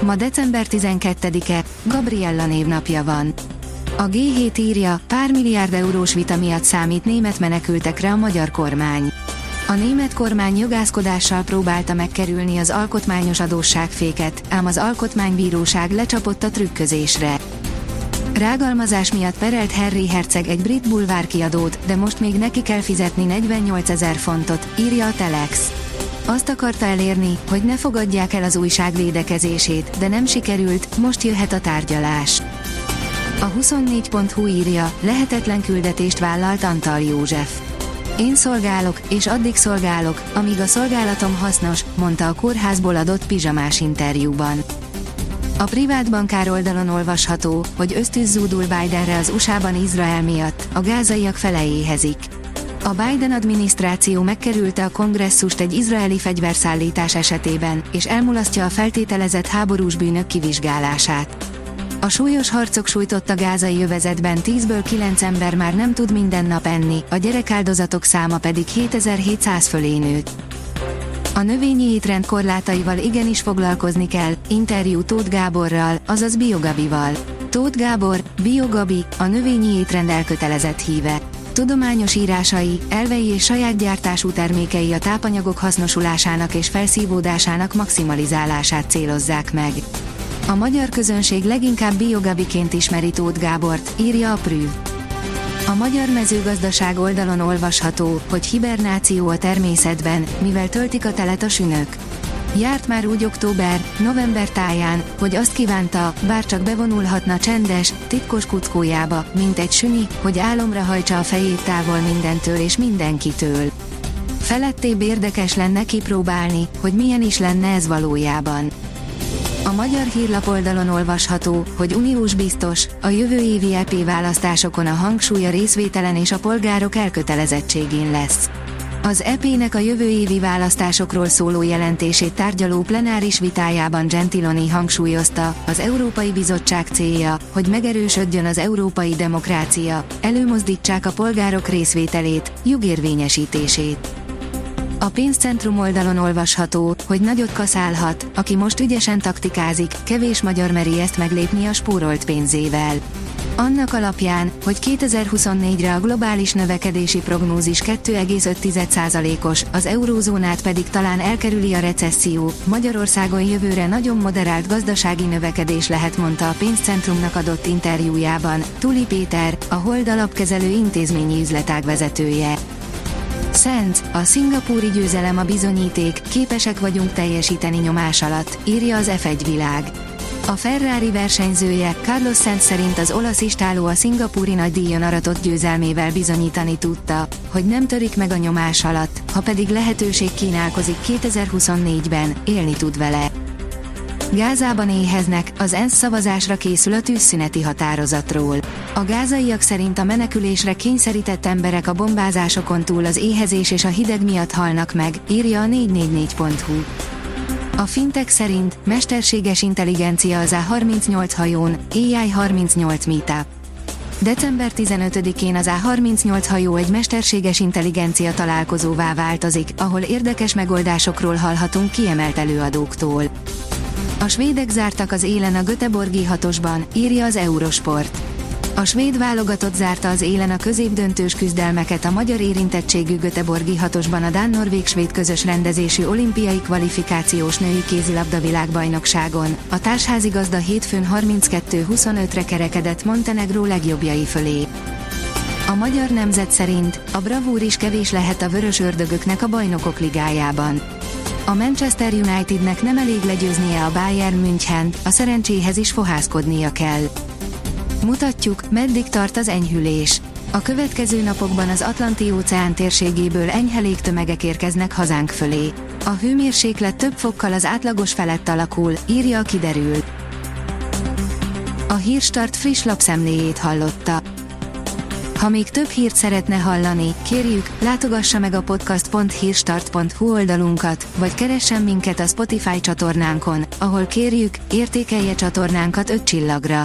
Ma december 12-e, Gabriella névnapja van. A G7 írja, pár milliárd eurós vita miatt számít német menekültekre a magyar kormány. A német kormány jogászkodással próbálta megkerülni az alkotmányos adósságféket, ám az alkotmánybíróság lecsapott a trükközésre. Rágalmazás miatt perelt Harry Herceg egy brit bulvárkiadót, de most még neki kell fizetni 48 ezer fontot, írja a Telex. Azt akarta elérni, hogy ne fogadják el az újság védekezését, de nem sikerült, most jöhet a tárgyalás. A 24.hu írja, lehetetlen küldetést vállalt Antal József. Én szolgálok, és addig szolgálok, amíg a szolgálatom hasznos, mondta a kórházból adott pizsamás interjúban. A privát bankár oldalon olvasható, hogy ösztűz zúdul Bidenre az USA-ban Izrael miatt, a gázaiak fele éhezik. A Biden adminisztráció megkerülte a kongresszust egy izraeli fegyverszállítás esetében, és elmulasztja a feltételezett háborús bűnök kivizsgálását. A súlyos harcok sújtott a gázai övezetben 10-ből 9 ember már nem tud minden nap enni, a gyerekáldozatok száma pedig 7700 fölé nőtt. A növényi étrend korlátaival igenis foglalkozni kell, interjú Tóth Gáborral, azaz Biogabival. Tóth Gábor, Biogabi, a növényi étrend elkötelezett híve. Tudományos írásai, elvei és saját gyártású termékei a tápanyagok hasznosulásának és felszívódásának maximalizálását célozzák meg. A magyar közönség leginkább biogabiként ismeri Tóth Gábort, írja a Prüv. A magyar mezőgazdaság oldalon olvasható, hogy hibernáció a természetben, mivel töltik a telet a sünök. Járt már úgy október, november táján, hogy azt kívánta, bár csak bevonulhatna csendes, titkos kuckójába, mint egy süni, hogy álomra hajtsa a fejét távol mindentől és mindenkitől. Felettébb érdekes lenne kipróbálni, hogy milyen is lenne ez valójában. A magyar hírlap oldalon olvasható, hogy uniós biztos, a jövő évi EP választásokon a hangsúly a részvételen és a polgárok elkötelezettségén lesz. Az EP-nek a jövő évi választásokról szóló jelentését tárgyaló plenáris vitájában Gentiloni hangsúlyozta, az Európai Bizottság célja, hogy megerősödjön az európai demokrácia, előmozdítsák a polgárok részvételét, jogérvényesítését. A pénzcentrum oldalon olvasható, hogy nagyot kaszálhat, aki most ügyesen taktikázik, kevés magyar meri ezt meglépni a spórolt pénzével. Annak alapján, hogy 2024-re a globális növekedési prognózis 2,5%-os, az eurózónát pedig talán elkerüli a recesszió, Magyarországon jövőre nagyon moderált gazdasági növekedés lehet mondta a pénzcentrumnak adott interjújában, Tuli Péter, a Hold alapkezelő intézményi üzletág vezetője. Szent, a szingapúri győzelem a bizonyíték, képesek vagyunk teljesíteni nyomás alatt, írja az F1 világ. A Ferrari versenyzője, Carlos Sainz szerint az olasz istáló a szingapúri nagydíjon aratott győzelmével bizonyítani tudta, hogy nem törik meg a nyomás alatt, ha pedig lehetőség kínálkozik 2024-ben, élni tud vele. Gázában éheznek, az ENSZ szavazásra készül a tűzszüneti határozatról. A gázaiak szerint a menekülésre kényszerített emberek a bombázásokon túl az éhezés és a hideg miatt halnak meg, írja a 444.hu. A fintek szerint mesterséges intelligencia az A38 hajón, AI 38 meetup. December 15-én az A38 hajó egy mesterséges intelligencia találkozóvá változik, ahol érdekes megoldásokról hallhatunk kiemelt előadóktól. A svédek zártak az élen a Göteborgi hatosban, írja az Eurosport. A svéd válogatott zárta az élen a középdöntős küzdelmeket a magyar érintettségű Göteborgi hatosban a Dán-Norvég-Svéd közös rendezésű olimpiai kvalifikációs női kézilabda világbajnokságon. A társházigazda hétfőn 32-25-re kerekedett Montenegró legjobbjai fölé. A magyar nemzet szerint a bravúr is kevés lehet a vörös ördögöknek a bajnokok ligájában. A Manchester Unitednek nem elég legyőznie a Bayern München, a szerencséhez is fohászkodnia kell. Mutatjuk, meddig tart az enyhülés. A következő napokban az Atlanti-óceán térségéből enyhe légtömegek érkeznek hazánk fölé. A hőmérséklet több fokkal az átlagos felett alakul, írja a kiderül. A Hírstart friss lapszemléjét hallotta. Ha még több hírt szeretne hallani, kérjük, látogassa meg a podcast.hírstart.hu oldalunkat, vagy keressen minket a Spotify csatornánkon, ahol kérjük, értékelje csatornánkat 5 csillagra.